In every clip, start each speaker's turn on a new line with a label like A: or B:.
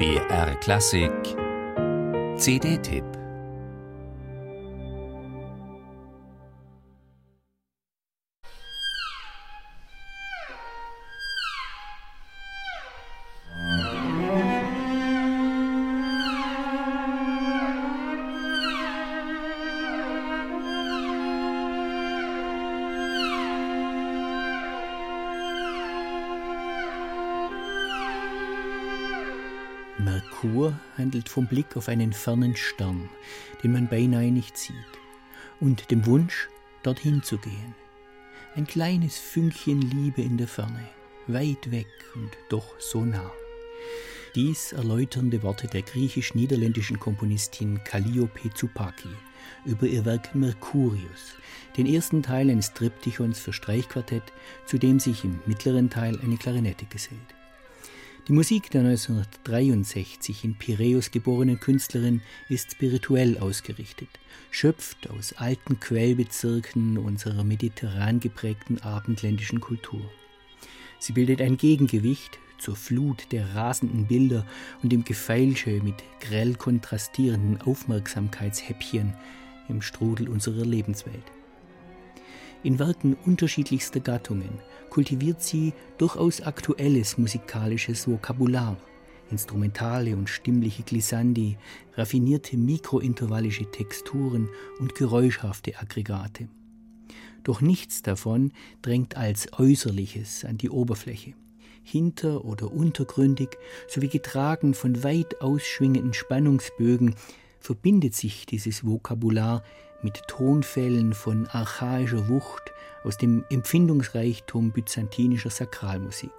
A: BR Klassik. CD-Tipp
B: Merkur handelt vom Blick auf einen fernen Stern, den man beinahe nicht sieht, und dem Wunsch, dorthin zu gehen. Ein kleines Fünkchen Liebe in der Ferne, weit weg und doch so nah. Dies erläuternde Worte der griechisch-niederländischen Komponistin Calliope Zupaki über ihr Werk Mercurius, den ersten Teil eines Triptychons für Streichquartett, zu dem sich im mittleren Teil eine Klarinette gesellt. Die Musik der 1963 in Piräus geborenen Künstlerin ist spirituell ausgerichtet, schöpft aus alten Quellbezirken unserer mediterran geprägten abendländischen Kultur. Sie bildet ein Gegengewicht zur Flut der rasenden Bilder und dem Gefeilsche mit grell kontrastierenden Aufmerksamkeitshäppchen im Strudel unserer Lebenswelt. In Werken unterschiedlichster Gattungen kultiviert sie durchaus aktuelles musikalisches Vokabular, instrumentale und stimmliche Glissandi, raffinierte mikrointervallische Texturen und geräuschhafte Aggregate. Doch nichts davon drängt als Äußerliches an die Oberfläche. Hinter- oder untergründig sowie getragen von weit ausschwingenden Spannungsbögen verbindet sich dieses Vokabular mit Tonfällen von archaischer Wucht aus dem Empfindungsreichtum byzantinischer Sakralmusik.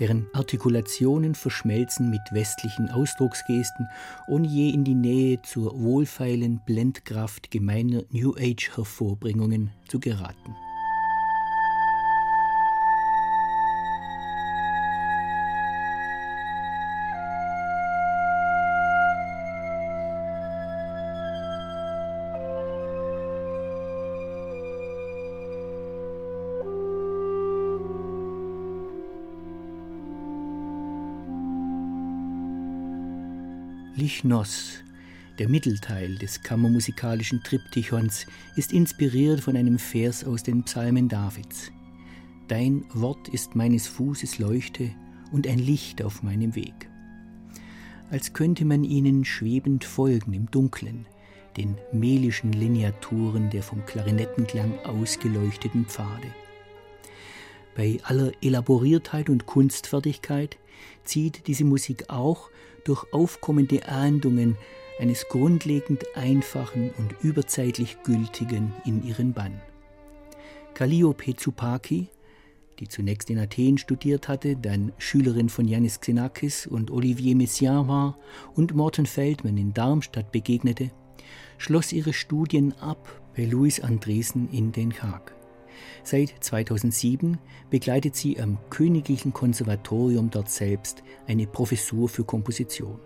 B: Deren Artikulationen verschmelzen mit westlichen Ausdrucksgesten, ohne je in die Nähe zur wohlfeilen Blendkraft gemeiner New Age-Hervorbringungen zu geraten. Lichnos, der Mittelteil des kammermusikalischen Triptychons, ist inspiriert von einem Vers aus den Psalmen Davids. Dein Wort ist meines Fußes Leuchte und ein Licht auf meinem Weg. Als könnte man ihnen schwebend folgen im Dunklen, den melischen Lineaturen der vom Klarinettenklang ausgeleuchteten Pfade. Bei aller Elaboriertheit und Kunstfertigkeit zieht diese Musik auch durch aufkommende Ahndungen eines grundlegend einfachen und überzeitlich gültigen in ihren Bann. Calliope Zupaki, die zunächst in Athen studiert hatte, dann Schülerin von Yannis Xenakis und Olivier Messiaen war und Morten Feldman in Darmstadt begegnete, schloss ihre Studien ab bei Louis Andresen in Den Haag. Seit 2007 begleitet sie am Königlichen Konservatorium dort selbst eine Professur für Komposition.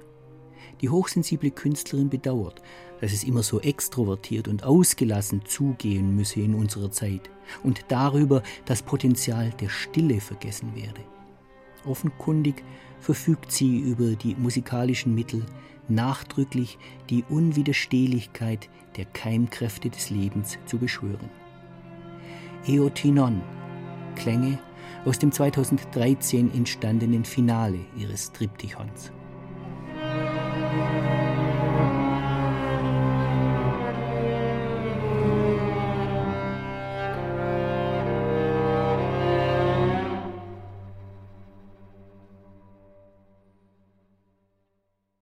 B: Die hochsensible Künstlerin bedauert, dass es immer so extrovertiert und ausgelassen zugehen müsse in unserer Zeit und darüber das Potenzial der Stille vergessen werde. Offenkundig verfügt sie über die musikalischen Mittel, nachdrücklich die Unwiderstehlichkeit der Keimkräfte des Lebens zu beschwören. Eotinon, Klänge aus dem 2013 entstandenen Finale ihres Triptychons.